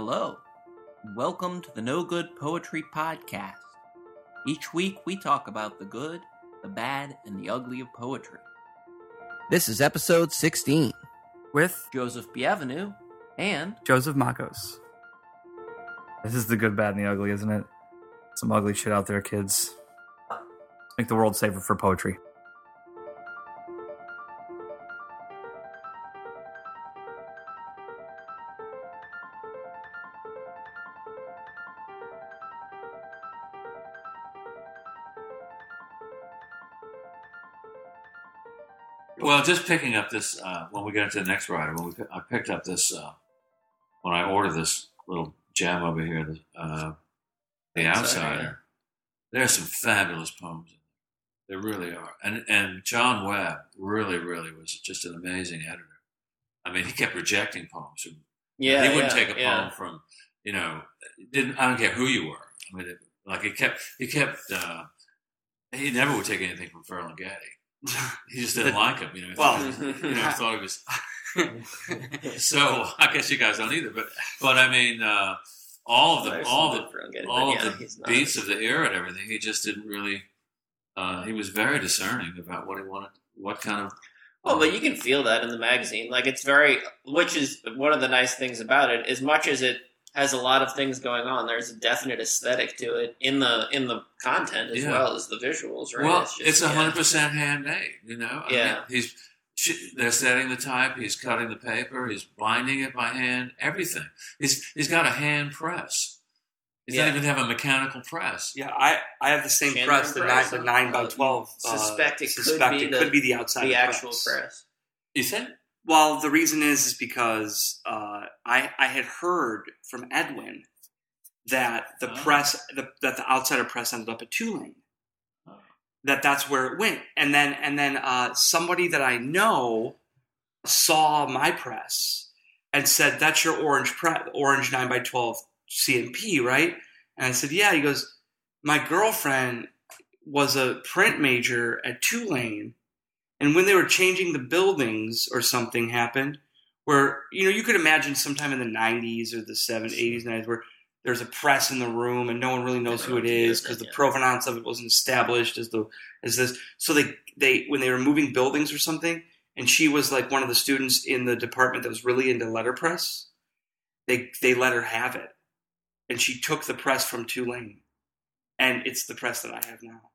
Hello. Welcome to the No Good Poetry Podcast. Each week we talk about the good, the bad, and the ugly of poetry. This is episode 16 with Joseph Bienvenu and Joseph Makos. This is the good, bad, and the ugly, isn't it? Some ugly shit out there, kids. Make the world safer for poetry. Just picking up this uh, when we get into the next writer, when we I picked up this uh, when I ordered this little gem over here, the, uh, the Outsider. There's some fabulous poems. There really are, and and John Webb really, really was just an amazing editor. I mean, he kept rejecting poems. Yeah, he wouldn't yeah, take a yeah. poem from you know. Didn't I don't care who you were. I mean, it, like he kept he kept. Uh, he never would take anything from Ferlinghetti. He just didn't like him, you know. Well, you know, thought he was. so I guess you guys don't either, but but I mean, uh, all of the There's all the all of yeah, the beats of the era and everything. He just didn't really. Uh, he was very discerning about what he wanted, what kind of. Well, but you can feel that in the magazine. Like it's very, which is one of the nice things about it. As much as it has a lot of things going on, there's a definite aesthetic to it in the in the content as Yeah. well as the visuals. Right? Well, it's a hundred percent handmade. You know. I mean, Yeah. he's they're setting the type. He's cutting the paper. He's binding it by hand. Everything. He's he's got a hand press. He doesn't even have a mechanical press. Yeah, I, I have the same Chandler press, the nine, the nine by you twelve. uh, suspect it could be it the- could be the outside the of actual press. press. You think? Well, the reason is is because uh, I I had heard from Edwin that the Oh. press the, that the outsider press ended up at Tulane. Oh. That that's where it went, and then and then uh, somebody that I know saw my press and said, "That's your orange press, orange nine by twelve C&P, right?" And I said, "Yeah." He goes, "My girlfriend was a print major at Tulane." And when they were changing the buildings or something happened where, you know, you could imagine sometime in the 90s or the 70s, 80s, 90s where there's a press in the room and no one really knows who it is because the provenance of it wasn't established as the as this. So they they when they were moving buildings or something, and she was like one of the students in the department that was really into letterpress, they they let her have it, and she took the press from Tulane, and it's the press that I have now.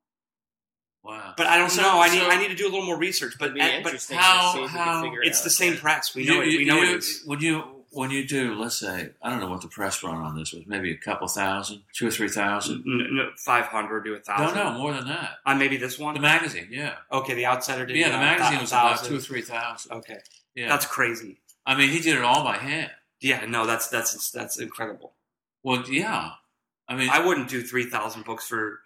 Wow. But I don't So- know. I need so- I need to do a little more research. But It'd but how- to see if we how- can figure it it's out. the same Yeah. press. We You- know it. We know you- it is. When you when you do, let's say, I don't know what the press run on this was, maybe a couple thousand, two or three thousand. Five hundred to a No, thousand. no, no, more than that. Uh, maybe this one. The magazine, yeah, okay, the outsider did. yeah. The magazine thou- was about two or three thousand. Okay, Yeah, that's crazy. I mean, he did it all by hand. Yeah, no, that's that's that's incredible. Well, yeah. I mean, I wouldn't do three thousand books for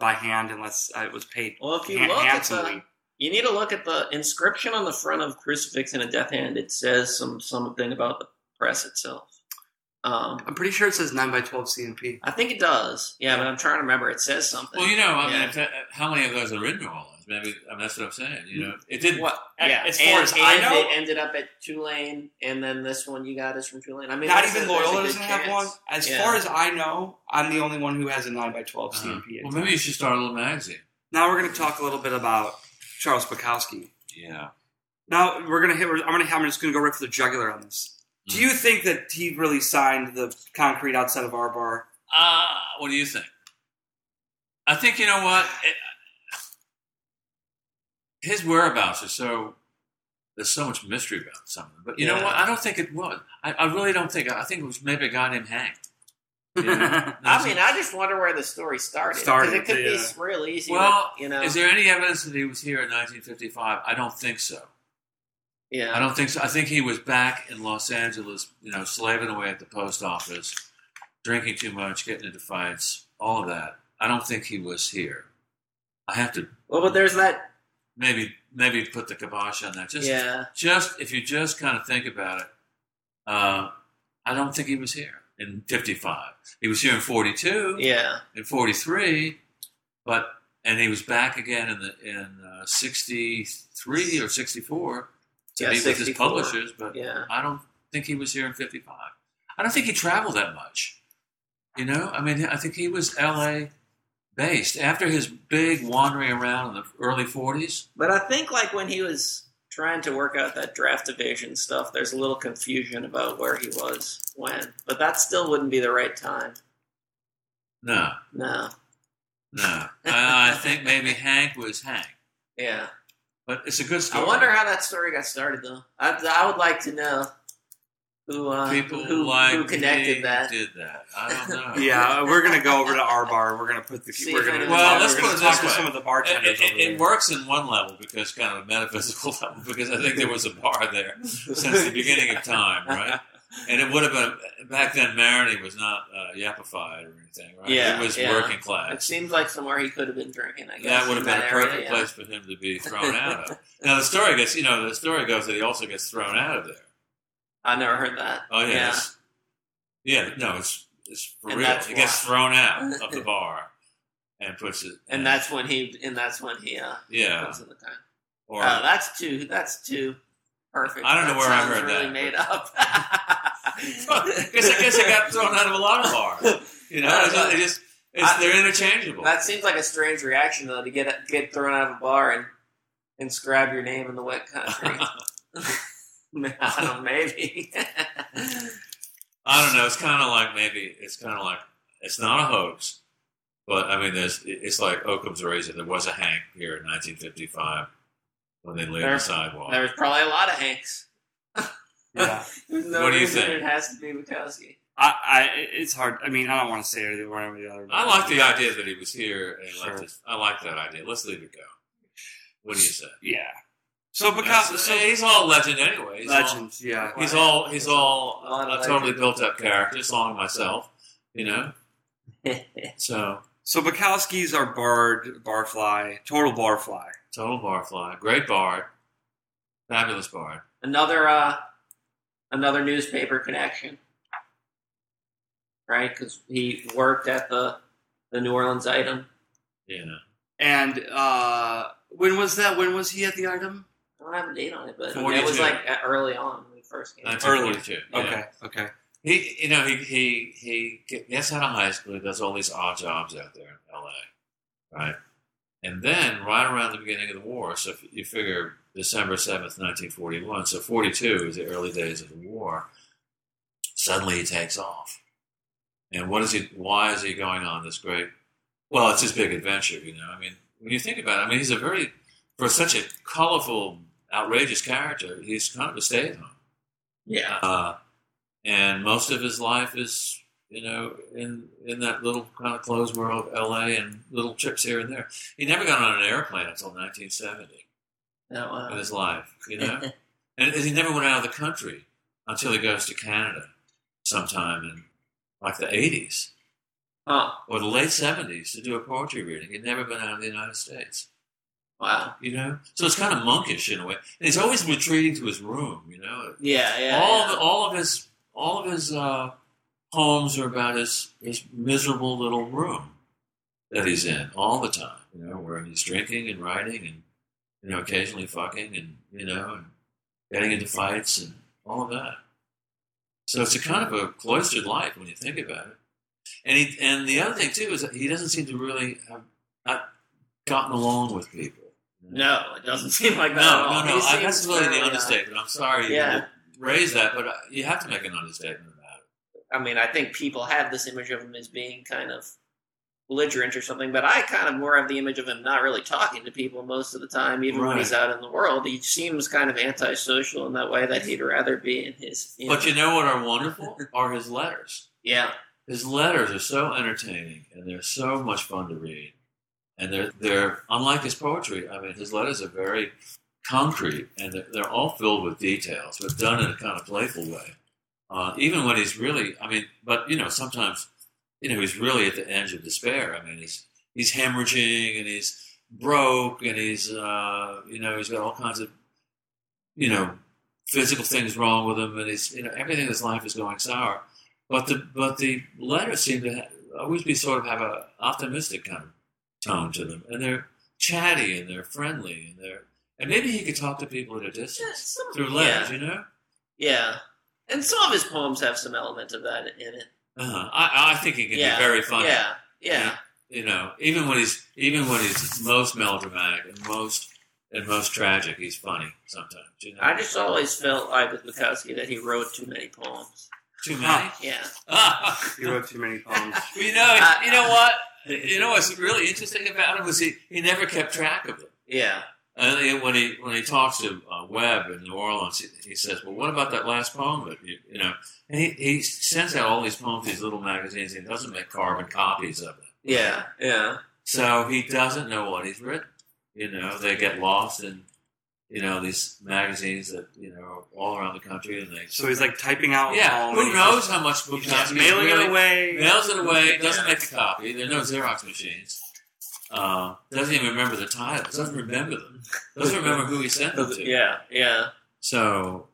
by hand unless it was paid Well, if you han- look at the, you need to look at the inscription on the front of Crucifix in a Deathhand. It says some something about the press itself. Um, I'm pretty sure it says nine by twelve C&P. I think it does. Yeah, but I'm trying to remember. It says something. well, you know, I mean, Yeah. if that, how many of those are in New Orleans? Maybe I mean, that's what I'm saying. You know, it didn't. What? yeah, As and, far as I and know, it ended up at Tulane, and then this one you got is from Tulane. I mean, not even there's a Loyola doesn't have one. As Yeah. far as I know, I'm the only one who has a nine by twelve Uh, C&P. well, maybe you should start a little magazine. Now we're going to talk a little bit about Charles Bukowski. Yeah. Now we're gonna hit. I'm gonna. I'm just gonna go right for the jugular on this. Do Mm. you think that he really signed the concrete outside of our bar? Uh, what do you think? I think you know what It- his whereabouts are so. There's so much mystery about some of them, but you know what? I don't think it was. I, I really don't think. I think it was maybe a guy named Hank. You know? I mean, I just wonder where the story started. Started, Because it could yeah. be real easy. well, but, you know, is there any evidence that he was here in 1955? I don't think so. yeah. I don't think so. I think he was back in Los Angeles, you know, slaving away at the post office, drinking too much, getting into fights, all of that. I don't think he was here. I have to Well, but there's that. Maybe maybe put the kibosh on that. Just yeah. just if you just kind of think about it, uh, I don't think he was here in '55. He was here in '42, Yeah. in '43, but and he was back again in the in uh, '63 or '64 to Yeah, meet with his 64. publishers. But Yeah. I don't think he was here in '55. I don't think he traveled that much. You know, I mean, I think he was L.A. based after his big wandering around in the early '40s. But I think like when he was trying to work out that draft evasion stuff, there's a little confusion about where he was when. But that still wouldn't be the right time. No, No. no. I, I think maybe Hank was Hank, Yeah. but it's a good story. I wonder how that story got started, though. I, I would like to know who uh, people who, like who connected me that. did that. I don't know. Yeah, we're gonna go over to our bar. We're gonna put the. See we're gonna, anyone- Well, we're let's gonna put it talk to some of the It, bartenders it- over it works in one level because kind of a metaphysical level because I think there was a bar there since the beginning of time, right? And it would have been back then. Marigny was not uh, yappified or anything, right? Yeah, it was yeah. working class. It class. seems like somewhere he could have been drinking. I guess That would have been a perfect area, yeah. place for him to be thrown out of. Now the story gets, you know, the story goes that he also gets thrown out of there. I never heard that. Oh yeah, yeah. yeah. No, it's it's for And real. He gets thrown out of the bar and puts it. and that's when he and that's when he uh, yeah. comes in the time. Or Oh, that's too. That's too perfect. I don't know That where I heard really that, Made up. I guess I guess I got thrown out of a lot of bars. You know, it's, it just it's, I- they're interchangeable. that seems like a strange reaction though to get get thrown out of a bar and inscribe your name in the wet country. I don't know, maybe. I don't know. It's kind of like maybe it's kind of like it's not a hoax, but I mean, there's it's like Occam's razor. There was a Hank here in 1955 when they laid There- the sidewalk. There's probably a lot of Hanks. Yeah. No What do you reason think? It has to be Bukowski. I, I, it's hard. I mean, I don't want to say it one or the other. I like the idea that he was here and Sure. left us. I like that idea. Let's leave it go. What do you say? Yeah. So Because so, he's all legend anyway. He's all- legends, yeah. He's all he's all A a totally built up character, just along myself, you know. So So Bukowski's our bard, barfly, total barfly. total barfly, great bard, fabulous bard. another uh, another newspaper connection, right? Because he worked at the the New Orleans item. Yeah, And uh, when was that? When was he at the item? I don't have a date on it, but it 42. was like at- early on when we first came. 1942. Yeah. Okay, okay. He, you know, he he he gets out of high school. He does all these odd jobs out there in L.A. Right, and then right around the beginning of the war, so if you figure December seventh, nineteen forty-one, so forty-two is the early days of the war. Suddenly, he takes off, and what is he? Why is he going on this great? Well, it's his big adventure. You know, I mean, when you think about it, I mean, he's a very for such a colorful, outrageous character. He's kind of a stay-at-home. Yeah, Uh, and most of his life is, you know, in in that little kind of closed world, L.A. and little trips here and there. He never got on an airplane until 1970 no, uh, in his life, you know, and he never went out of the country until he goes to Canada sometime in like the 80s huh? or the late 70s to do a poetry reading. He'd never been out of the United States. Wow. You know, so it's kind of monkish in a way. And he's always retreating to his room. You know, Yeah, yeah. all yeah. of all of his all of his uh, poems are about his his miserable little room that he's in all the time. You know, where he's drinking and writing and you know occasionally fucking and you know and getting into fights and all of that. So it's a kind of a cloistered life when you think about it. And he and the other thing too is that he doesn't seem to really have not gotten along with people. No, it doesn't seem like that. No, at all. no, no. I, that's really the understatement. I'm sorry you Yeah. to raise that, but uh, you have to make an understatement about it. I mean, I think people have this image of him as being kind of belligerent or something, but I kind of more have the image of him not really talking to people most of the time, even when he's out in the world. He seems kind of antisocial in that way that he'd rather be in his. You But know- you know what are wonderful are his letters. yeah, His letters are so entertaining and they're so much fun to read. And they're they're unlike his poetry. I mean, his letters are very concrete and they're, they're all filled with details, but done in a kind of playful way. Uh, even when he's really, I mean, but you know, sometimes you know he's really at the edge of despair. I mean, he's he's hemorrhaging and he's broke and he's uh, you know he's got all kinds of you know physical things wrong with him and he's you know everything in his life is going sour. But the but the letters seem to always be sort of have a optimistic kind of tone to them, and they're chatty and they're friendly and they're and maybe he could talk to people at a Yeah, distance some- through letters, yeah. you know. yeah. And some of his poems have some element of that in it. Uh-huh. I, I think he can yeah, be very funny. Yeah, yeah. You know, even when he's even when he's most melodramatic and most and most tragic, he's funny sometimes. You know, I just always felt like with Bukowski that he wrote too many poems. Too many. Yeah. Ah. He wrote too many poems. you know, you know what? You know what's really interesting about him was he, he never kept track of them. Yeah. And when he when he talks to uh, Webb in New Orleans, he, he says, "Well, what about that last poem that you, you know?" And he, he sends out all these poems, to these little magazines. And he doesn't make carbon copies of them, Yeah. Yeah. so he doesn't know what he's written. You know, they get lost in you know these magazines that you know all around the country, and they So he's like typing out. yeah, poem who and knows just- how much He's Bukowski just mailing really it away. mails it away, doesn't make a copy. There are no Xerox machines. Uh, doesn't even remember the titles. Doesn't remember them. Doesn't remember who he sent them to. Yeah. Yeah. So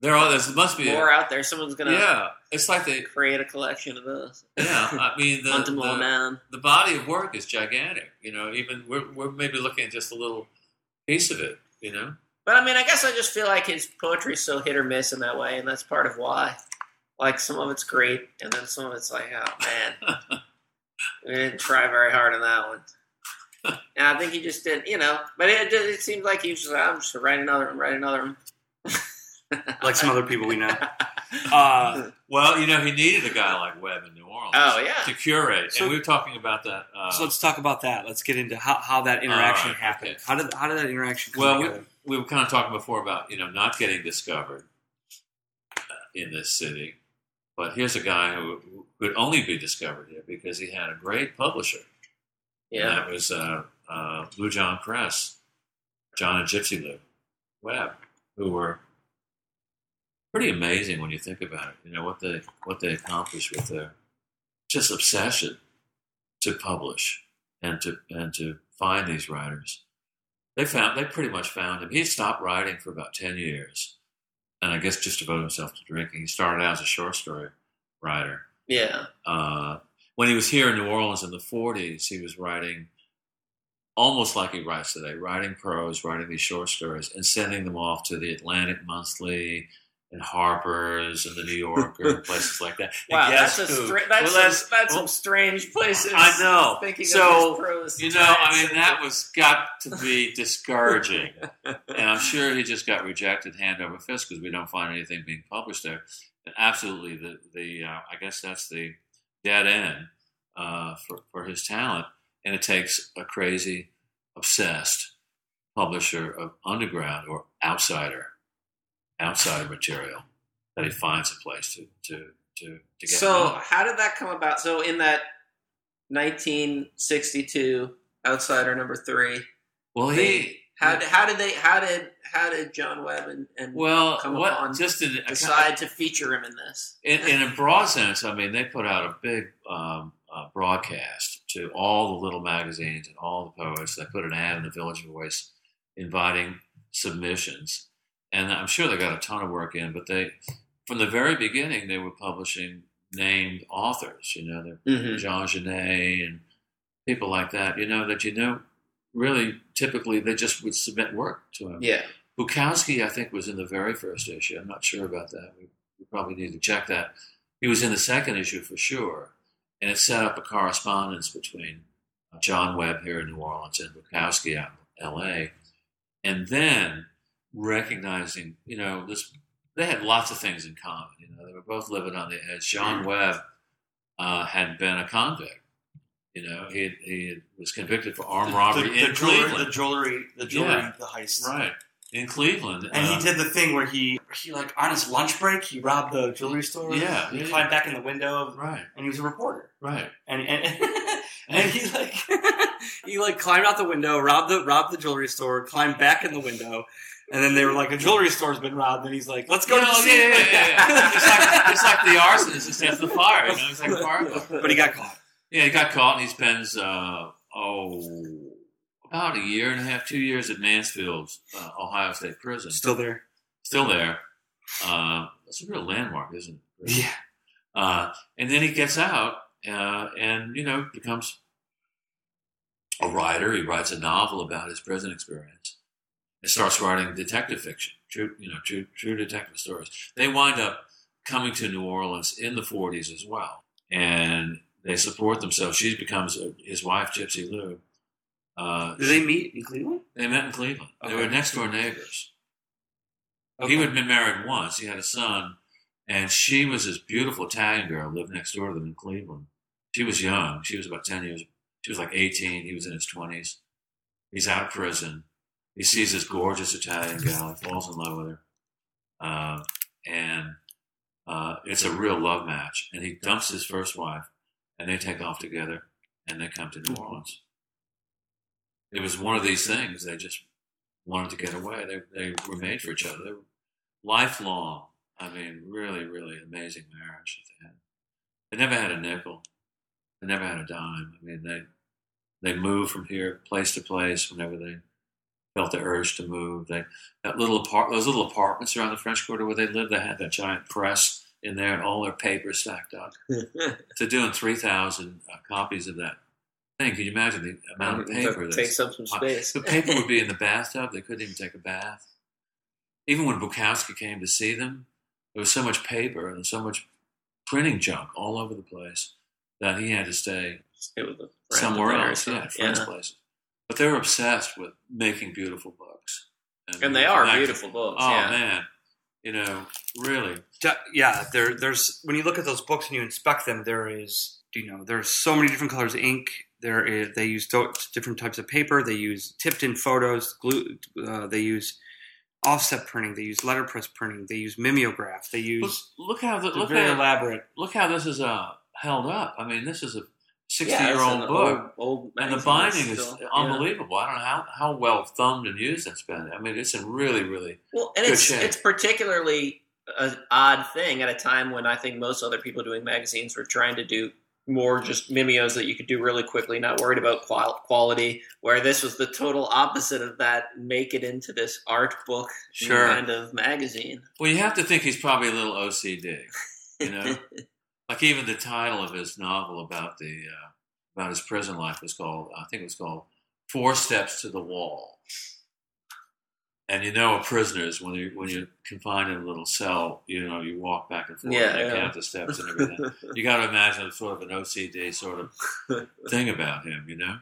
there are. There must be. More A, out there. Someone's gonna yeah, it's like they create a collection of those. Yeah, I mean the, Hunt them all the, down. the body of work is gigantic. You know, even we're we're maybe looking at just a little piece of it. You know. But I mean, I guess I just feel like his poetry is so hit or miss in that way, and that's part of why. Like some of it's great, and then some of it's like, oh man, we didn't try very hard on that one. And I think he just did, you know. But it, it seemed like he was just like, I'm just write another one, write another one. like some other people we know. Uh, Well, you know, he needed a guy like Webb in New Orleans. Oh, yeah. to curate, So- and we were talking about that. Uh, so let's talk about that. Let's get into how, how that interaction All right, happened. okay. How did how did that interaction come Well, we, together? we were kind of talking before about you know not getting discovered uh, in this city, but here's a guy who, who could only be discovered here because he had a great publisher. And Yeah, that was uh, uh, Loujon Press, John and Gypsy Lou Webb, who were pretty amazing when you think about it. You know what they what they accomplished with their just obsession to publish and to and to find these writers. They found they pretty much found him. He had stopped writing for about ten years, and I guess just devoted himself to drinking. He started out as a short story writer. yeah, Uh, when he was here in New Orleans in the 40s, he was writing almost like he writes today, writing prose, writing these short stories, and sending them off to the Atlantic Monthly and Harper's and the New Yorker and places like that. And wow, guess that's a who? stra- that's, Well, some, that's- that's well, some strange places. I know. Thinking So, of his You know, I mean, that was got to be discouraging, and I'm sure he just got rejected hand over fist because we don't find anything being published there. And absolutely, the the uh, I guess that's the dead end uh, for for his talent, and it takes a crazy, obsessed publisher of underground or outsider outsider material that he finds a place to to to, to get. So, known. how did that come about? So, in that 1962 Outsider number three, well, he they, how, did, how did they? How did how did John Webb and, and well come what just in, decide to feature him in this? in, in a broad sense, I mean, they put out a big um, uh, broadcast to all the little magazines and all the poets. They put an ad in the Village Voice inviting submissions, and I'm sure they got a ton of work in. But they, from the very beginning, they were publishing named authors. You know, Mm-hmm. Jean Genet and people like that. You know that you know really typically they just would submit work to him. Yeah, Bukowski, I think, was in the very first issue. I'm not sure about that. We, we probably need to check that. He was in the second issue for sure, and it set up a correspondence between uh, John Webb here in New Orleans and Bukowski out in L.A. And then recognizing, you know, this they had lots of things in common. You know, they were both living on the edge. John Webb uh, had been a convict. You know, he he was convicted for armed robbery the, in the jewelry, Cleveland. the jewelry, the jewelry, Yeah. the heist. Right. In Cleveland. And Uh, he did the thing where he he like on his lunch break he robbed the jewelry store. Yeah, he yeah, climbed back in the window, Right, and he was a reporter. right. And and, and he like he like climbed out the window, robbed the robbed the jewelry store, climbed back in the window, and then they were like, "A jewelry store's been robbed," and he's like, "Let's go You to the scene." yeah, yeah, yeah, yeah. it's, like, it's like the arsonist that sets the fire. You know, it's like a fire. But he got caught. Yeah, he got caught and he spends, uh, oh, about a year and a half, two years at Mansfield, uh, Ohio State Prison. Still there. Still there. Uh, it's a real landmark, isn't it? Yeah. Uh, and then he gets out uh, and, you know, becomes a writer. He writes a novel about his prison experience and starts writing detective fiction, true, you know, true, true detective stories. They wind up coming to New Orleans in the 40s as well. And they support themselves. She becomes uh, his wife, Gypsy Lou. Uh, Did they meet in Cleveland? they met in Cleveland. They were next door neighbors. Okay. He had been married once. He had a son, and she was this beautiful Italian girl lived next door to them in Cleveland. She was young. She was about ten years. She was like eighteen. He was in his twenties. He's out of prison. He sees this gorgeous Italian gal. He falls in love with her, uh, and uh, it's a real love match. And he dumps his first wife, and they take off together, and they come to New Orleans. It was one of these things. They just wanted to get away. They they were made for each other. They were lifelong. I mean, really, really amazing marriage that they had. They never had a nickel. They never had a dime. I mean, they they moved from here place to place whenever they felt the urge to move. They that little apart those little apartments around the French Quarter where they lived. They had that giant press in there and all their papers stacked up. to doing three thousand uh, copies of that thing, can you imagine the amount of paper? It that's- takes up some space. the paper would be in the bathtub. They couldn't even take a bath. Even when Bukowski came to see them, there was so much paper and so much printing junk all over the place that he had to stay It was a somewhere else, yeah, friends' yeah. places. But they're obsessed with making beautiful books. And they are connected. beautiful books. Oh yeah. man, you know, really. Yeah, there, there's when you look at those books and you inspect them, there is you know there's so many different colors of ink. There is they use different types of paper. They use tipped in photos. Glue. Uh, they use offset printing. They use letterpress printing. They use mimeograph. They use look how the, look very how elaborate. look how this is uh, held up. I mean, this is a Yeah, sixty-year-old book. Old, old And the binding is still- yeah. unbelievable. I don't know how, how well thumbed and used it's been. I mean, it's in really, really. Well, and it's shape. it's particularly an odd thing at a time when I think most other people doing magazines were trying to do more just mimeos that you could do really quickly, not worried about qual- quality. Where this was the total opposite of that, make it into this art book Sure. kind of magazine. Well, you have to think he's probably a little OCD. You know, like even the title of his novel about the uh, about his prison life was called, I think it was called Four Steps to the Wall. And you know, prisoners when you when you're confined in a little cell, you know, you walk back and forth, Yeah, and you yeah. count the steps and everything. you got to imagine sort of an OCD sort of thing about him, you know.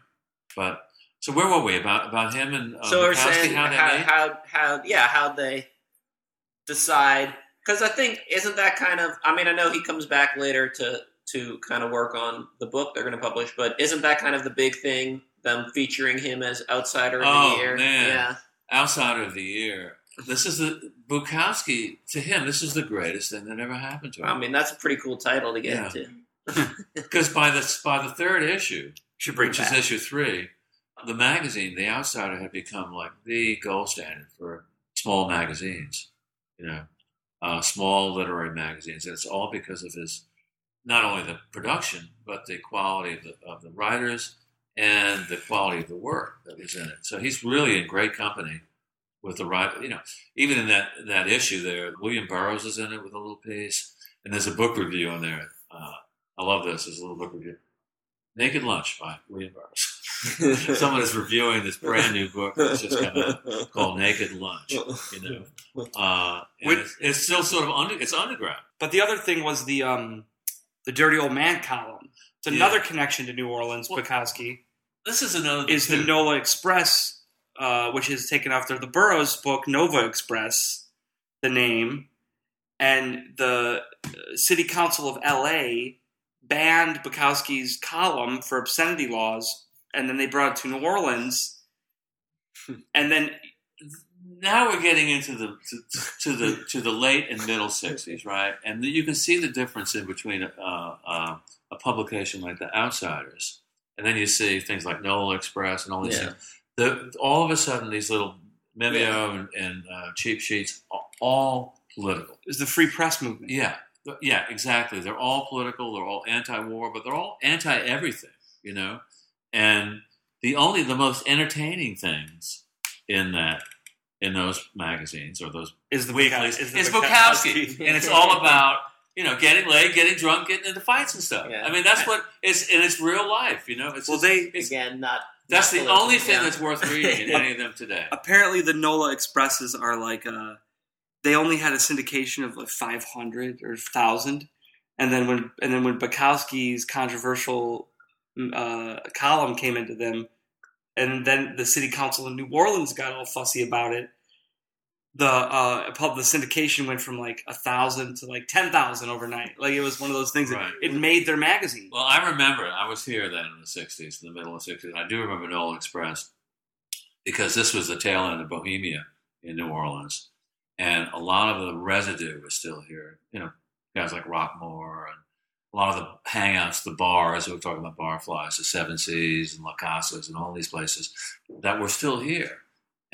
But so where were we about about him and uh, so we're saying how how, they how, how, yeah, how they decide. Because I think isn't that kind of? I mean, I know he comes back later to to kind of work on the book they're going to publish, but isn't that kind of the big thing? Them featuring him as outsider of Oh, the year. man. Yeah, outsider of the year. This is the Bukowski to him. This is the greatest thing that ever happened to him. I mean that's a pretty cool title to get Yeah. into. Because by the by the third issue, Should bring which back. is issue three, the magazine, the Outsider, had become like the gold standard for small magazines. You know, uh, small literary magazines, and it's all because of his not only the production but the quality of the, of the writers and the quality of the work that was in it. So he's really in great company with the writer. You know, even in that that issue there, William Burroughs is in it with a little piece, and there's a book review in there. Uh, I love this. There's a little book review. Naked Lunch by William Burroughs. Someone is reviewing this brand new book that's just come out called Naked Lunch. You know, uh, and With- it's, it's still sort of under. It's underground. But the other thing was the um, the dirty old man column. It's Yeah. another connection to New Orleans. Well, Bukowski This is another. is the. Nola Express, uh, which is taken after the Burroughs book Nova Express, the name, and the uh, City Council of L.A. banned Bukowski's column for obscenity laws, and then they brought it to New Orleans, and then now we're getting into the to, to the to the late and middle '60s, right? And you can see the difference in between a, uh, a publication like The Outsiders, and then you see things like Nola Express and all these Yeah. things. The, all of a sudden, these little Mimeo and, and uh, cheap sheets are all political. is the Free Press movement. Yeah, yeah, exactly. They're all political. They're all anti-war, but they're all anti-everything. You know, and the only the most entertaining things in that in those magazines or those Is the weeklies Bukowski, is Bukowski, and it's all about you know getting laid, getting drunk, getting into fights and stuff. Yeah. I mean, that's what it's and it's real life. You know, it's Well, just- they it's, Again, not. that's not the political, only thing yeah. that's worth reading in any of them today. apparently the Nola Expresses are like uh they only had a syndication of like 500 or 1000 and then when and then when Bukowski's controversial uh, column came into them and then the city council in New Orleans got all fussy about it the uh pub the syndication went from like a thousand to like ten thousand overnight like it was one of those things that Right. it made their magazine Well, I remember I was here then in the '60s, in the middle of the '60s. I do remember Nola Express because this was the tail end of Bohemia in New Orleans, and a lot of the residue was still here. You know, guys like Rockmore and a lot of the hangouts, the bars. We were talking about Barflies, the Seven Seas, and La Casas, and all these places that were still here,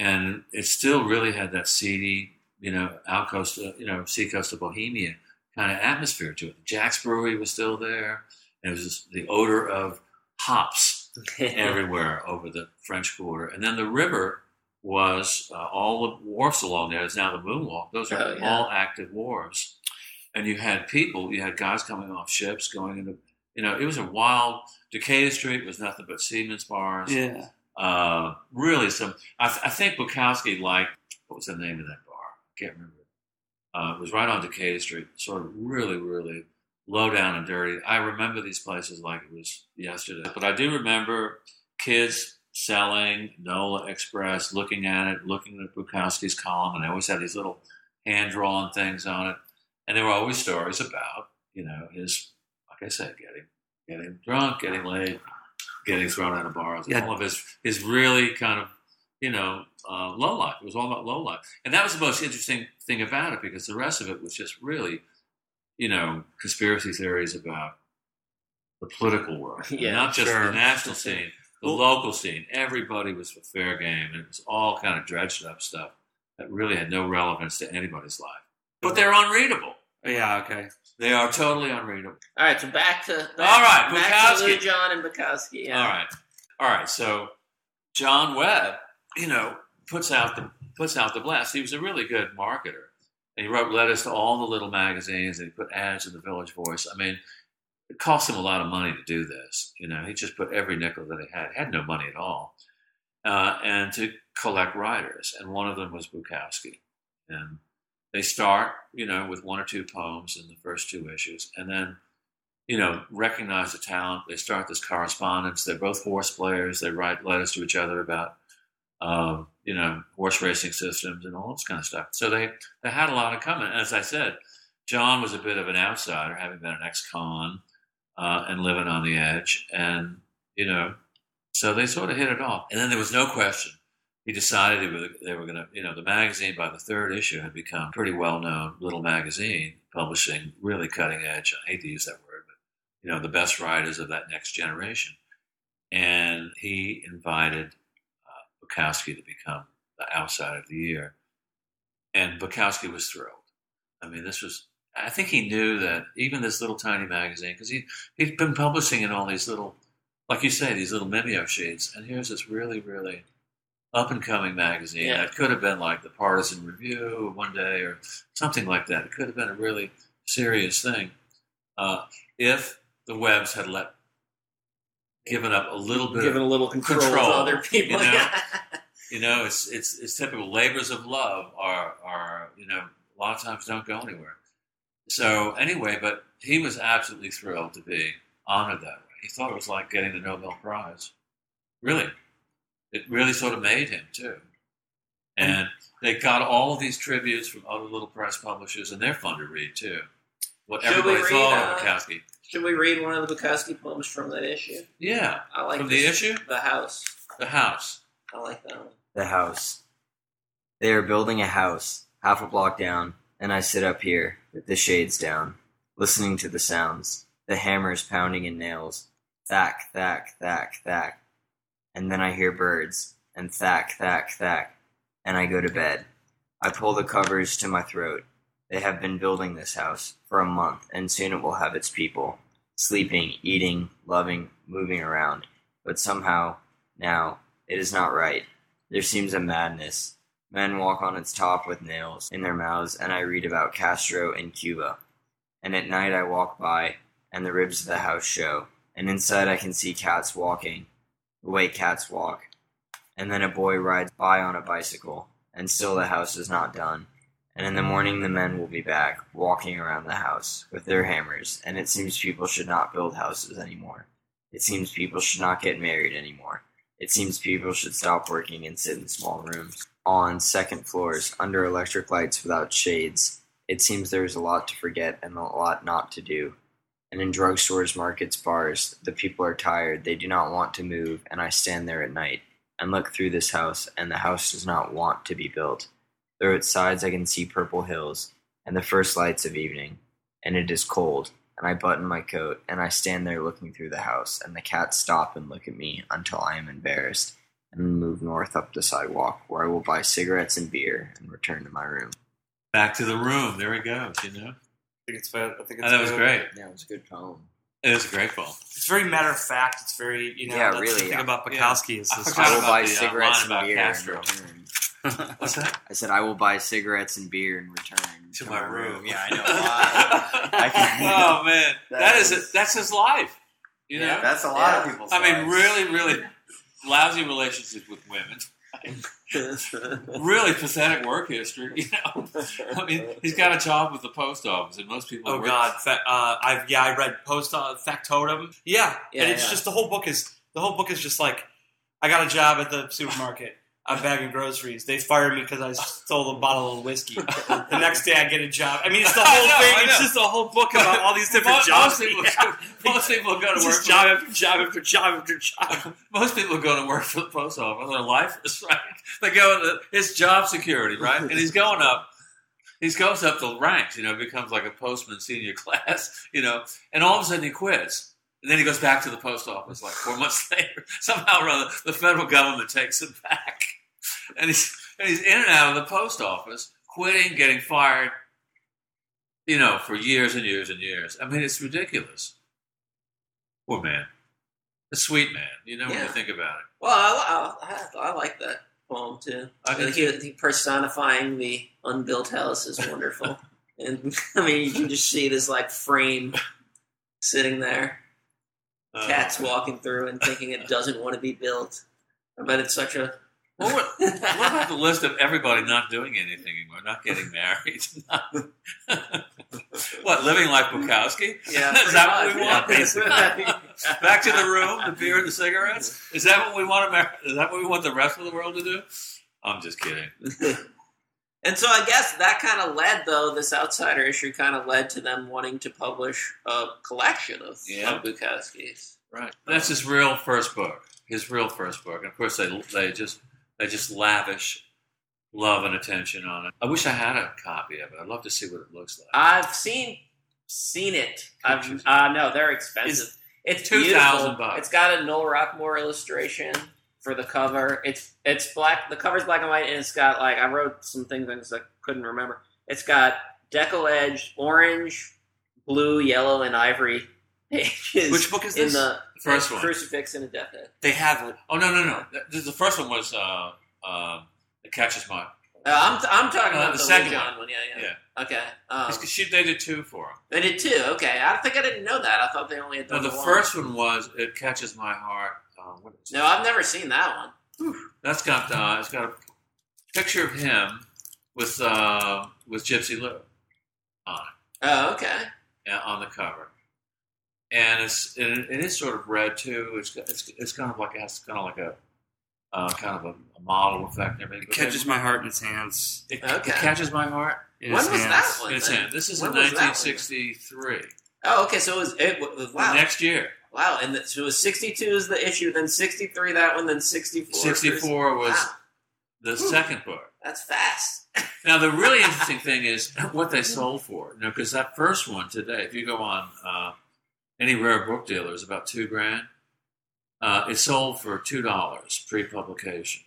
and it still really had that seedy, you know, outcoast, uh, you know, seacoast of Bohemia kind of atmosphere to it. Jax Brewery was still there. And it was just the odor of hops everywhere over the French Quarter. And then the river was uh, all the wharfs along there. It's now the Moonwalk. Those are Oh, yeah. all active wharfs. And you had people, you had guys coming off ships going into, you know, it was a wild. Decatur Street was nothing but seamen's bars. yeah Uh, really, some. I, th- I think Bukowski liked what was the name of that bar? I can't remember. Uh, it was right on Decatur Street, sort of really, really low down and dirty. I remember these places like it was yesterday, but I do remember kids selling Nola Express, looking at it, looking at Bukowski's column, and they always had these little hand drawn things on it, and there were always stories about, you know, his, like I said, getting getting drunk, getting laid, getting thrown out of bars, Yeah. all of his his really kind of you know uh, low life. It was all about low life, and that was the most interesting thing about it because the rest of it was just really, you know, conspiracy theories about the political world, Yeah, not just sure. the national scene, the Well- local scene. Everybody was for fair game, and it was all kind of dredged up stuff that really had no relevance to anybody's life. But they're unreadable. Yeah okay They are totally unreadable. All right, so back to back, All right, back to Bukowski. Lou John and Bukowski. Yeah. All right, all right. So John Webb, you know, puts out the puts out the blast. He was a really good marketer, and he wrote letters to all the little magazines, and he put ads in the Village Voice. I mean, it cost him a lot of money to do this. You know, he just put every nickel that he had. He had no money at all, uh, and to collect writers, and one of them was Bukowski, and they start, you know, with one or two poems in the first two issues, and then you know, recognize the talent. They start this correspondence. They're both horse players. They write letters to each other about, um, you know, horse racing systems and all this kind of stuff. So they, they had a lot of common. As I said, John was a bit of an outsider, having been an ex-con uh, and living on the edge. And, you know, so they sort of hit it off. And then there was no question. He decided they were, they were going to, you know, the magazine by the third issue had become pretty well-known little magazine, publishing really cutting edge. I hate to use that word, but you know, the best writers of that next generation. And he invited uh, Bukowski to become the outside of the year. And Bukowski was thrilled. I mean, this was, I think he knew that even this little tiny magazine, because he, he'd been publishing in all these little, like you say, these little mimeo sheets. And here's this really, really up and coming magazine Yeah. that could have been like the Partisan Review one day or something like that. It could have been a really serious thing. Uh, if the Webbs had let given up a little bit. Giving a little control, Control, to other people. you know? You know, it's it's it's typical. Labors of love are are you know a lot of times don't go anywhere. So anyway, but he was absolutely thrilled to be honored that way. He thought it was like getting the Nobel Prize. Really, it really sort of made him too. And they got all of these tributes from other little press publishers, and they're fun to read too. What Should we everybody read, thought of uh, Bukowski. Should we read one of the Bukowski poems from that issue? Yeah, I like from the issue, The House. the house. I like that one. The house. They are building a house half a block down, and I sit up here with the shades down, listening to the sounds, the hammers pounding in nails, thack, thack, thack, thack. And then I hear birds, and thack, thack, thack, and I go to bed. I pull the covers to my throat. They have been building this house for a month, and soon it will have its people, sleeping, eating, loving, moving around. But somehow, now, it is not right. There seems a madness. Men walk on its top with nails in their mouths, and I read about Castro in Cuba. And at night I walk by, and the ribs of the house show, and inside I can see cats walking, the way cats walk. And then a boy rides by on a bicycle, and still the house is not done. And in the morning, the men will be back, walking around the house with their hammers, and it seems people should not build houses anymore. It seems people should not get married anymore. It seems people should stop working and sit in small rooms. On second floors, under electric lights without shades, it seems there is a lot to forget and a lot not to do. And in drugstores, markets, bars, the people are tired, they do not want to move, and I stand there at night and look through this house, and the house does not want to be built. Through its sides I can see purple hills, and the first lights of evening, and it is cold, and I button my coat, and I stand there looking through the house, and the cats stop and look at me until I am embarrassed, and move north up the sidewalk, where I will buy cigarettes and beer and return to my room. Back to the room. There we go. You know, think it's. I think it's. oh, that was great. Yeah, it was a good poem. It was a great poem. It's very matter of fact. It's very you know. Yeah, that's really, The thing yeah. about Bukowski is I this. forgot I will buy the, uh, cigarettes line and about beer Castro. and return. What's that? I said I will buy cigarettes and beer in return To my room. Yeah, I know. I can- oh man, That that is, is- that's his life. You know, Yeah, That's a lot of Yeah. people's I mean, really, really lousy relationships with women. Really pathetic work history. You know, I mean, he's got a job with the post office, and most people. Oh work- God! Fa- uh, I've yeah, I read Post uh, Factotum. Yeah, Yeah, and it's yeah. just the whole book is the whole book is just like I got a job at the supermarket. I'm bagging groceries. They fired me because I stole a bottle of whiskey. the next day, I get a job. I mean, it's the whole know, thing. It's just a whole book about all these different jobs. most people, Yeah. most people go to work. job after job after job after job. most people go to work for the post office. Their life is right. They go. It's job security, right? And he's going up. He goes up the ranks. You know, becomes like a postman senior class. You know, and all of a sudden he quits. And then he goes back to the post office like four months later. Somehow or other, the federal government takes him back, and he's and he's in and out of the post office, quitting, getting fired. You know, for years and years and years. I mean, it's ridiculous. Poor man, a sweet man. You know when you think about it. Well, I, I, I like that poem too. I do he, he personifying the unbuilt house is wonderful, and I mean you can just see this like frame sitting there, Uh, cats walking through and thinking it doesn't want to be built. I bet it's such a. What, what, what about the list of everybody not doing anything anymore, not getting married? what, living like Bukowski? Yeah, Is that what we want? basically? Back to the room, the beer and the cigarettes? Is that what we want to mar- Is that what we want the rest of the world to do? I'm just kidding. And so I guess that kind of led, though, this outsider issue kind of led to them wanting to publish a collection of, Yeah. of Bukowski's. Right. That's his real first book. His real first book. And of course, they they just they just lavish love and attention on it. I wish I had a copy of it. I'd love to see what it looks like. I've seen seen it. I've uh, no, they're expensive. it's 2,000 bucks. It's got a Noel Rockmore illustration for the cover. It's it's black. The cover's black and white, and it's got like I wrote some things things I couldn't remember. It's got deckle edge, orange, blue, yellow, and ivory pages. Which book is in this? the The first one. crucifix and a death head. They have it. Oh no no no! This- The first one was uh, uh, "It Catches My." Uh, I'm I'm talking Uh, about the the, second John one. Yeah, yeah. Yeah, Okay. Um, It's 'cause she, they did two for him. they did two. Okay, I think I didn't know that. I thought they only had No, done the one. first one was "It Catches My Heart." Uh, what is? No, I've never seen that one. That's got uh, it's got a picture of him with uh, with Gypsy Lou on it. Oh, okay. uh, on the cover, and it's it, it is sort of red too. It's it's it's kind of like it has kind of like a uh, kind of a, a model effect and everything. It catches my heart in its hands. It, Okay. it catches my heart. In When its was hands. that one? in its hand. This is When in was that one? 1963. Oh, okay. So it was it was wow, Next year, wow, and the, so it was sixty two is the issue, then sixty three that one, then sixty four. 64 was Wow, the Ooh. second book. that's fast. Now the really interesting thing is what they sold for. You know, because that first one today, if you go on uh, any rare book dealer, is about two grand. Uh, it sold for two dollars pre-publication.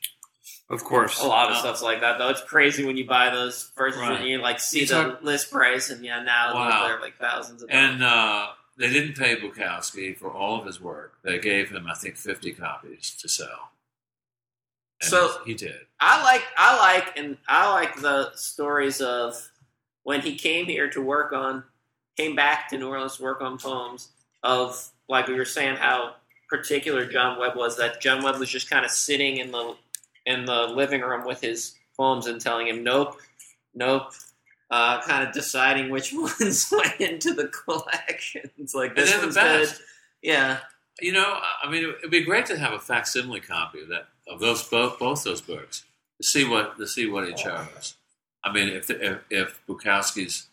Of course. A lot of Uh, stuff's like that though. It's crazy when you buy those first Right. and you like see You the talk- list price, and yeah, now Wow. they're like thousands of dollars. And uh, they didn't pay Bukowski for all of his work. They gave him, I think, 50 copies to sell. And So- he did. I like I like and I like the stories of when he came here to work on came back to New Orleans to work on poems of like we were saying how particular John Webb was that John Webb was just kind of sitting in the in the living room with his poems and telling him nope nope uh, kind of deciding which ones went into the collections. Like this they're the one's good. best. Yeah, You know, I mean, it'd be great to have a facsimile copy of that of those both both those books to see what to see what he chose. I mean, if if, if Bukowski's,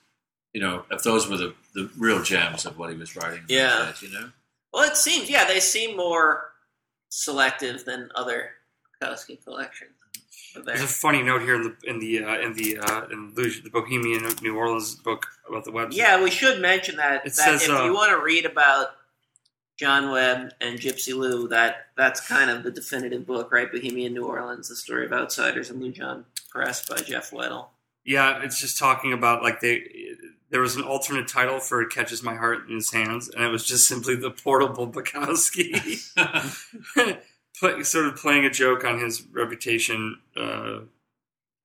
you know, if those were the, the real gems of what he was writing, in those Yeah. days, you know. Well, it seems yeah they seem more selective than other Bukowski collections. But There's a funny note here in the in the uh, in the uh, in the, the Bohemian New Orleans book about the website. Yeah, we should mention that. It that says, if uh, you want to read about Jon Webb and Gypsy Lou, that that's kind of the definitive book, right? Bohemian New Orleans: The Story of Outsiders and Loujon Press by Jeff Weddle. Yeah, it's just talking about like they. There was an alternate title for "It Catches My Heart in His Hands," and it was just simply the portable Bukowski, Play, sort of playing a joke on his reputation uh,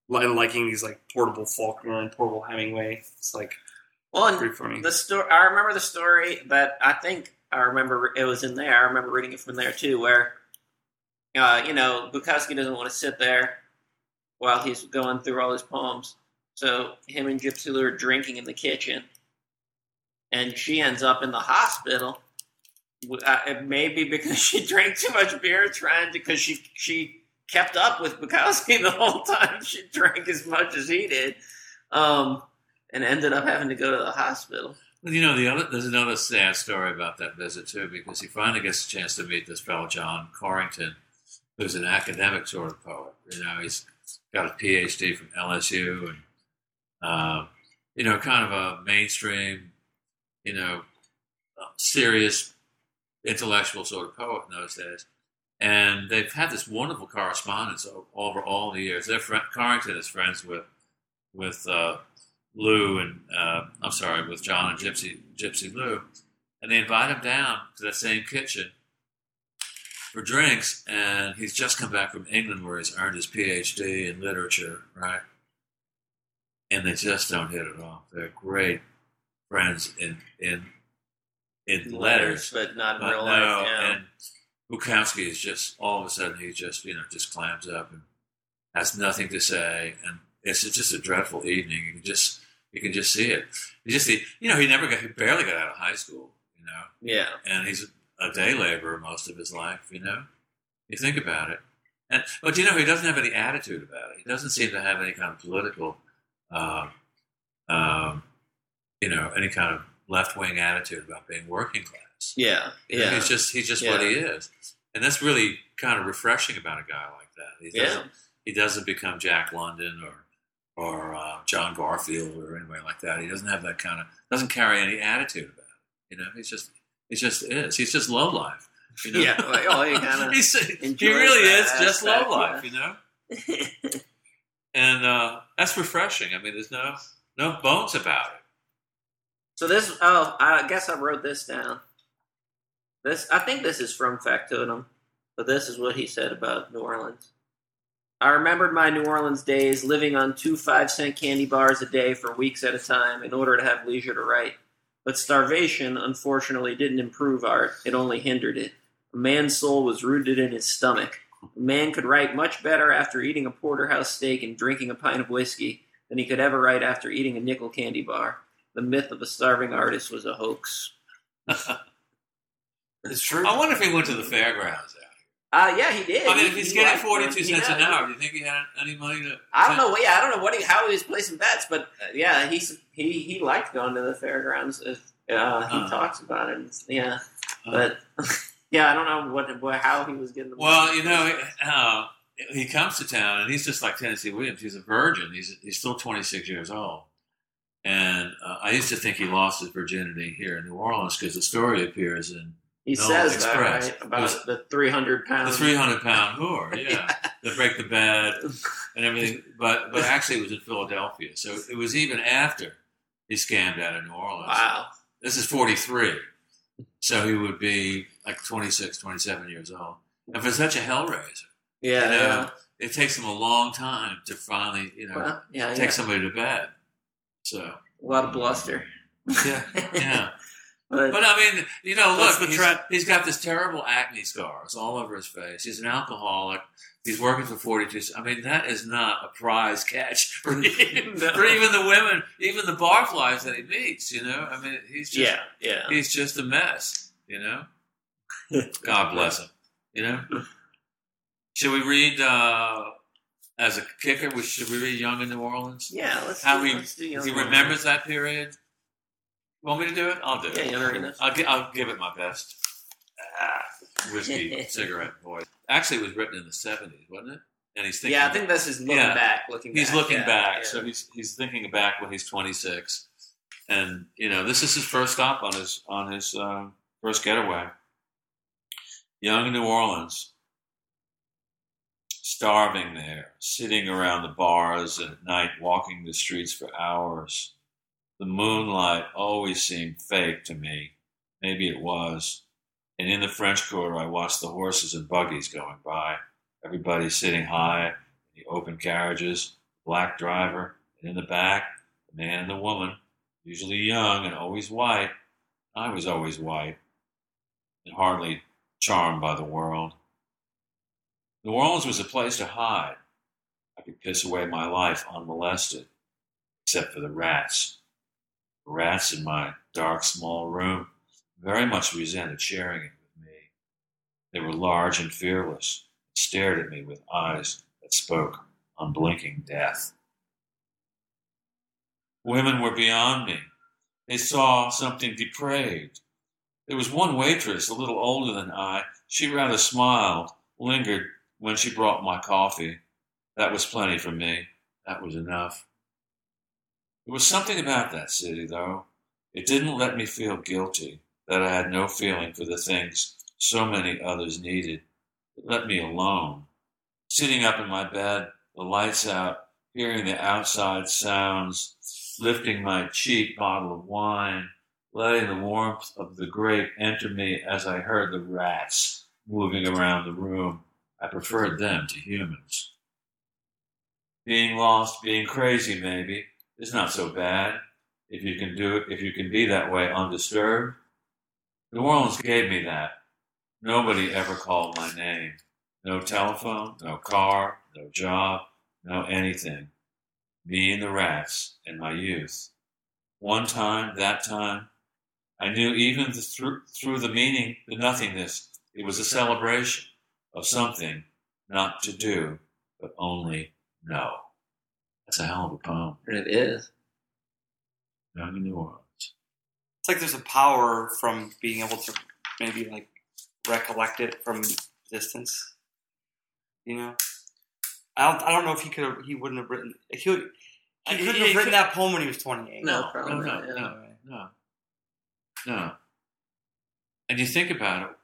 and liking these like portable Faulkner and portable Hemingway. It's like Well, pretty funny. the story. I remember the story, but I think I remember it was in there. I remember reading it from there too, where uh, you know Bukowski doesn't want to sit there while he's going through all his poems. So him and Gypsy Lou are drinking in the kitchen, and she ends up in the hospital. Uh, it may be because she drank too much beer, trying to because she she kept up with Bukowski the whole time. She drank as much as he did, um, and ended up having to go to the hospital. You know, the other there's another sad story about that visit too, because he finally gets a chance to meet this fellow John Corrington, who's an academic sort of poet. You know, he's got a PhD from LSU, and uh, you know, kind of a mainstream, you know, serious intellectual sort of poet in those days. And they've had this wonderful correspondence over all the years. Their friend Corrington is friends with with uh, Lou and uh, I'm sorry, with Jon and Gypsy Gypsy Lou, and they invite him down to that same kitchen for drinks. And he's just come back from England where he's earned his PhD in literature, right? And they just don't hit it off. They're great friends in in in letters, but not in but real no, life. Yeah. and Bukowski is just all of a sudden he just you know just clams up and has nothing to say, and it's just a dreadful evening. You can just you can just see it. You just see, you know, he never got, he barely got out of high school, you know, yeah. and he's a day laborer most of his life, you know. You think about it, and but you know, he doesn't have any attitude about it. He doesn't seem to have any kind of political, um, um, you know, any kind of left wing attitude about being working class. Yeah. Yeah. He's just he's just Yeah. what he is, and that's really kind of refreshing about a guy like that. He Yeah. doesn't he doesn't become Jack London or or uh, John Garfield or anybody like that. He doesn't have that kind of doesn't carry any attitude about it. You know, he's just he just is. He's just low life. You know? Yeah, like, he kinda He's, he really is just low life. yeah. You know, and uh, that's refreshing. I mean, there's no no bones about it. So this, oh, I guess I wrote this down. This, I think this is from Factotum, but this is what he said about New Orleans. I remembered my New Orleans days living on two five cent candy bars a day for weeks at a time in order to have leisure to write. But starvation, unfortunately, didn't improve art, it only hindered it. A man's soul was rooted in his stomach. A man could write much better after eating a porterhouse steak and drinking a pint of whiskey than he could ever write after eating a nickel candy bar. The myth of a starving artist was a hoax. It's true. I wonder if he went to the fairgrounds. Uh, yeah, he did. I mean, if he's he getting forty two forty them. cents an hour, do you think he had any money to? I don't know. Yeah, I don't know what he, how he was placing bets, but uh, yeah, he's he he liked going to the fairgrounds. If, uh, he Uh. talks about it. Yeah, Uh, but yeah, I don't know what, what how he was getting. The Well, money. you know, uh, he comes to town and he's just like Tennessee Williams. He's a virgin. He's he's still 26 years old. And uh, I used to think he lost his virginity here in New Orleans because the story appears in he says that right about was- the 300 pound. the pounds. 300 pound whore. Yeah, that break the bed and everything. But but actually, it was in Philadelphia. So it was even after he scammed out of New Orleans. Wow. This is 43. So he would be like 26, 27 years old. And for such a hellraiser, Yeah. you know, yeah. it takes him a long time to finally, you know, Well, yeah. take yeah. somebody to bed. So, A lot of bluster. yeah, yeah. But, But I mean, you know, look, he's, he's got this terrible acne scars all over his face. He's an alcoholic. He's working for 42. I mean, that is not a prize catch for, even- No. for even the women, even the barflies that he meets, you know? I mean, he's just, yeah, yeah. he's just a mess, you know? God bless him, you know? Should we read, uh, as a kicker, we- should we read Young in New Orleans? Yeah, let's How do, he, let's do he remembers that period? Want me to do it? I'll do it. Yeah, you wanna? I'll, I'll give it my best. Ah, whiskey cigarette voice. Actually, it was written in the seventies, wasn't it? And he's thinking. Yeah, I think this is looking Yeah. back. Looking he's back, looking yeah, back. yeah. So he's he's thinking back when he's twenty six, and you know this is his first stop on his on his uh, first getaway. Young New Orleans, starving there, sitting around the bars at night, walking the streets for hours. The moonlight always seemed fake to me. Maybe it was. And in the French Quarter, I watched the horses and buggies going by. Everybody sitting high in the open carriages, black driver, and in the back, the man and the woman, usually young and always white. I was always white and hardly charmed by the world. New Orleans was a place to hide. I could piss away my life unmolested, except for the rats. Rats in my dark, small room very much resented sharing it with me. They were large and fearless, and stared at me with eyes that spoke unblinking death. Women were beyond me. They saw something depraved. There was one waitress, a little older than I. She rather smiled, lingered when she brought my coffee. That was plenty for me. That was enough. There was something about that city, though. It didn't let me feel guilty that I had no feeling for the things so many others needed. It let me alone. Sitting up in my bed, the lights out, hearing the outside sounds, lifting my cheap bottle of wine, letting the warmth of the grape enter me as I heard the rats moving around the room. I preferred them to humans. Being lost, being crazy, maybe, is not so bad if you can do it, if you can be that way undisturbed. New Orleans gave me that. Nobody ever called my name. No telephone, no car, no job, no anything. Me and the rats in my youth. One time, that time, I knew even the, through, through the meaning, the nothingness, it was a celebration of something not to do, but only know. That's a hell of a poem. It is. Young in New Orleans. It's like there's a power from being able to maybe like recollect it from distance. You know, I don't. I don't know if he could. have He wouldn't have written. He, would, he couldn't have written could- that poem when he was 28. No, No, probably no, not, no, yeah. no, no, no. And you think about it,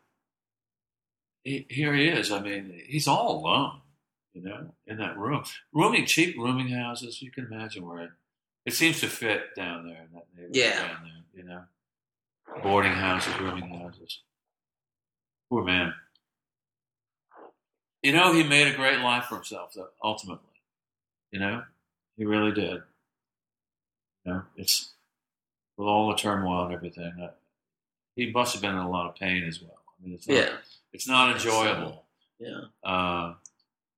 he, here he is. I mean, he's all alone, you know, in that room. Rooming, cheap rooming houses, you can imagine where it, seems to fit down there in that neighborhood Yeah. down there, you know. Boarding houses, rooming houses. Poor man. You know, he made a great life for himself, though, ultimately. You know, he really did. You know, it's with all the turmoil and everything. Uh, he must have been in a lot of pain as well. I mean, it's not, Yeah. it's not enjoyable. Yeah. Uh,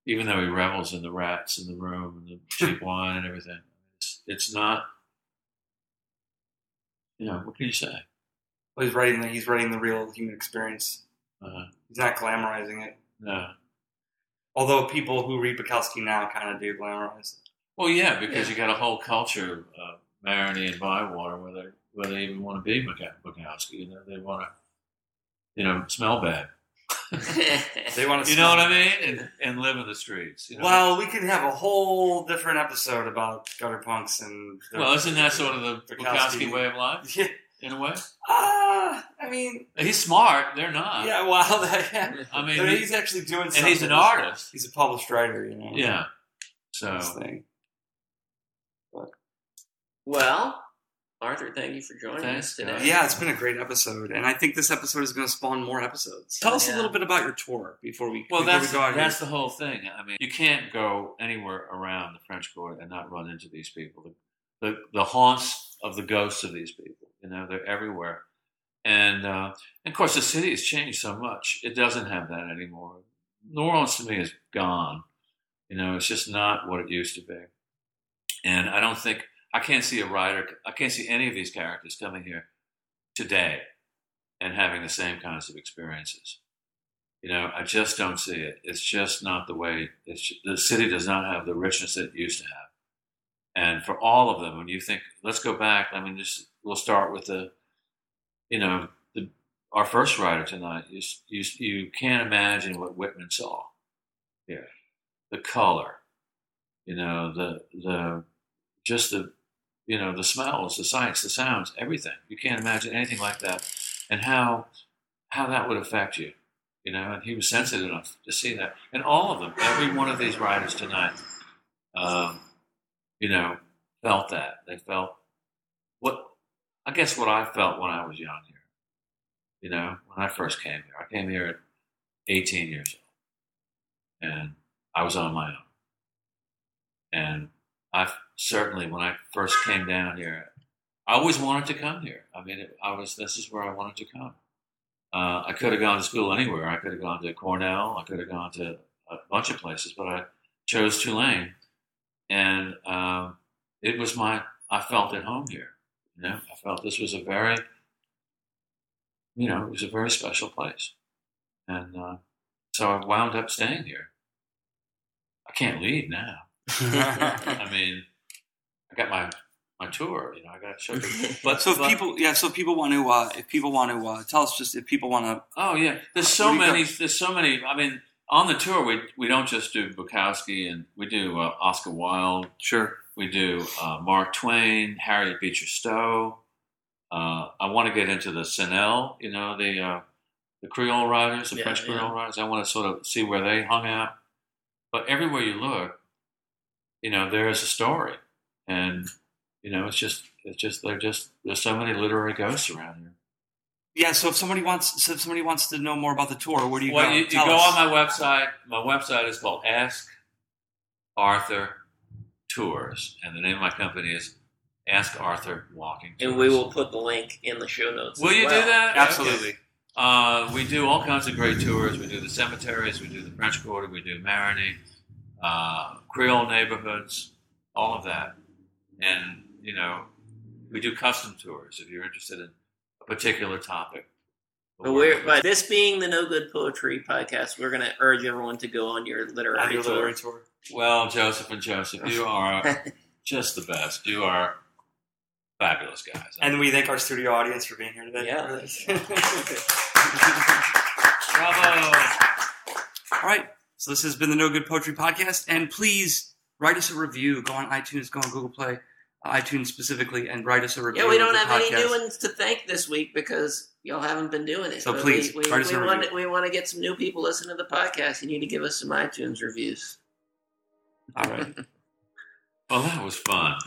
even though he revels in the rats in the room and the cheap wine and everything, it's, not. You know, what can you say? Well, he's writing the he's writing the real human experience. Uh, He's not glamorizing it. no. Although people who read Bukowski now kind of do glamorize it. Well, yeah, because Yeah. you got a whole culture of uh, Marigny and Bywater where they where they even want to be Bukowski. You know, they want to, you know, smell bad. They want to. You know what I mean? And and live in the streets. You know? Well, we can have a whole different episode about gutter punks and. their- well, isn't that sort of the Bukowski. Bukowski way of life Yeah. in a way? Ah, I mean, He's smart. They're not. yeah. Well, yeah. I mean, But he- he's actually doing. Something. and he's an artist. He's a published writer, you know. Yeah. So This thing. well, Arthur, thank you for joining Thanks, us today. guys. Yeah, it's been a great episode, and I think this episode is going to spawn more episodes. Tell us Yeah. a little bit about your tour before we. Well, before that's we go out that's here. the whole thing. I mean, you can't go anywhere around the French Quarter and not run into these people. The, the the haunts of the ghosts of these people. You know, they're everywhere. And, uh, and of course, the city has changed so much. It doesn't have that anymore. New Orleans to me is gone. You know, it's just not what it used to be. And I don't think I can't see a writer. I can't see any of these characters coming here today and having the same kinds of experiences. You know, I just don't see it. It's just not the way. The city does not have the richness it used to have. And for all of them, when you think, let's go back. I mean, just we'll start with the, you know, the, our first writer tonight. You, you you can't imagine what Whitman saw Yeah, The color, you know, the the just the you know the smells, the sights, the sounds, everything. You can't imagine anything like that, and how how that would affect you. You know, and he was sensitive enough to see that. And all of them, every one of these writers tonight, um, you know, felt that. They felt what I guess what I felt when I was young here. You know, when I first came here, I came here at 18 years old, and I was on my own. And I certainly, when I first came down here, I always wanted to come here. I mean, it, I was this is where I wanted to come. Uh, I could have gone to school anywhere. I could have gone to Cornell. I could have gone to a bunch of places, but I chose Tulane, and um, it was my. I felt at home here. You know, I felt this was a very, you know, it was a very special place, and uh, so I wound up staying here. I can't leave now. I mean, I got my my tour. You know, I got to show people. But so if but- people, yeah, so people want to, uh, if people want to, uh, tell us just if people want to. Oh yeah, there's so many. There's so many. I mean, on the tour, we we don't just do Bukowski and we do uh, Oscar Wilde. Sure. We do uh, Mark Twain, Harriet Beecher Stowe. Uh, I want to get into the Cenelles, you know, the uh, the Creole writers, the Yeah, French yeah. Creole writers. I want to sort of see where they hung out. But everywhere you look, you know, there is a story, and you know, it's just it's just they're just there's so many literary ghosts around here. Yeah. So if somebody wants, so if somebody wants to know more about the tour, where do you well, go? you, you go us. on my website. My website is called Ask Arthur Tours, and the name of my company is Ask Arthur Walking Tours. And we will put the link in the show notes. Will as you well. do that? Absolutely. Okay. Uh, we do all kinds of great tours. We do the cemeteries. We do the French Quarter. We do Marigny, uh, Creole neighborhoods, all of that, and you know, we do custom tours if you're interested in a particular topic. But we're, by this being the No Good Poetry podcast, we're going to urge everyone to go on your literary On your tour. literary tour. Well, Joseph and Joseph, you are just the best. You are fabulous guys. And we thank our studio audience for being here today. Yeah. bravo. All right. So this has been the No Good Poetry Podcast, and please write us a review. Go on iTunes, go on Google Play, uh, iTunes specifically, and write us a review. Yeah, we don't the have any podcast. new ones to thank this week because y'all haven't been doing it. So But please, we, we, write us we, a want, review. we want to get some new people listening to the podcast. You need to give us some iTunes reviews. All right. Well, that was fun.